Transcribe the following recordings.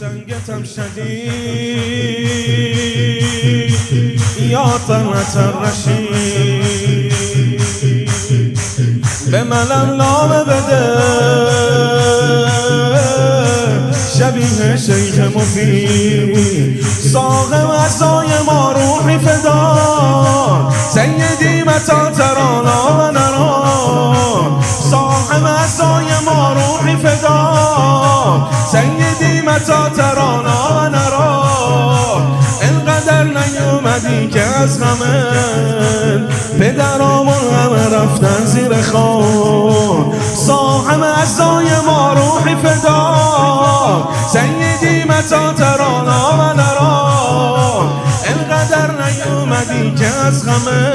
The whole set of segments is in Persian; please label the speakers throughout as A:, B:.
A: تنگتم شدید یا طلعت الرشید به منم نامه بده شبیه شیخ مفید. ساق وزای ما روحی فدا. متا ترانا و نرا انقدر نیومدی که از غمه پدرامون همه رفتن زیر خون که از غمه.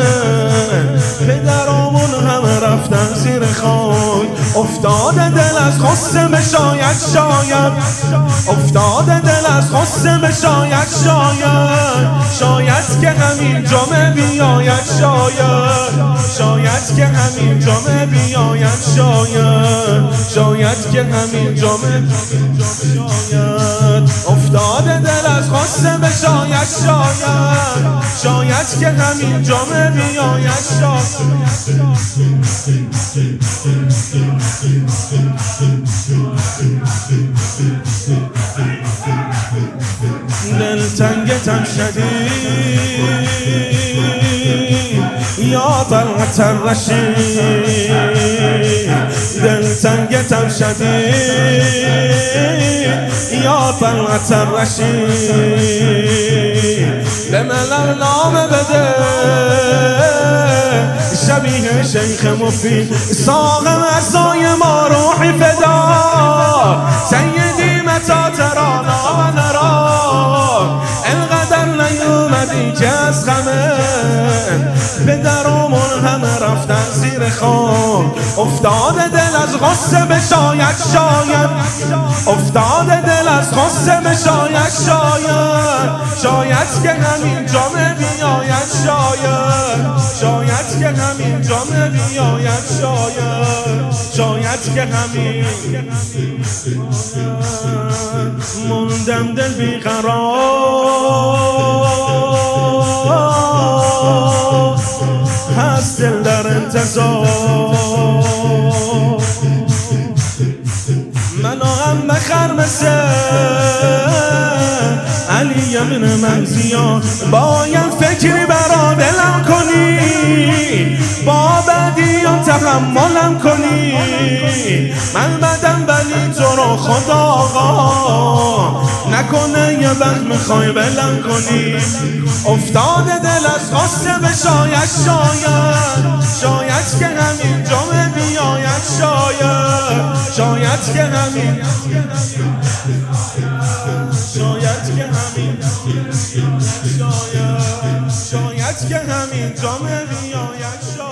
A: پدرامون همه رفتن زیر خون افتاده دل از خسته شاید شاید. افتاده دل از خسته شاید شاید. شاید که همین جمعه بیاید شاید. شاید که همین جمعه بیاید شاید. شاید که همین جمعه شاید. افتاده خسته شاید شاید. شاید که همین جمعه بیاید شاید. دل تنگتم شدید یا طلعت الرشید دل تنگتم شدید یا طلعت الرشید به ملل نام بده شبیه شیخ مفید ساق مرزای ما روحی فدا سیدی متا ترانا و نرا انقدر نیومدی که از غمه پدرامون همه رفتن زیر خون افتاده دل از غصه به شاید شاید. افتاده دل از غصه به شاید شاید. شاید که همین جامعه بیاید شاید. شاید که همین جامعه بیاید شاید. شاید که همین موندم دل بیقرار. منو هم بخر مثل علی ابن منزیان باید فکری برا دلم کنی؟ با بدیان تحملم کنی؟ من بدم ولی تو رو خدا آقا. نکنه وقت می‌خوای بلم کنی؟ افتاده دل از خواسته به شاید شاید شاید که همین جامعه بیاید شاید شاید که همین شاید که همین شاید شاید که همین جامعه بیاید شاید.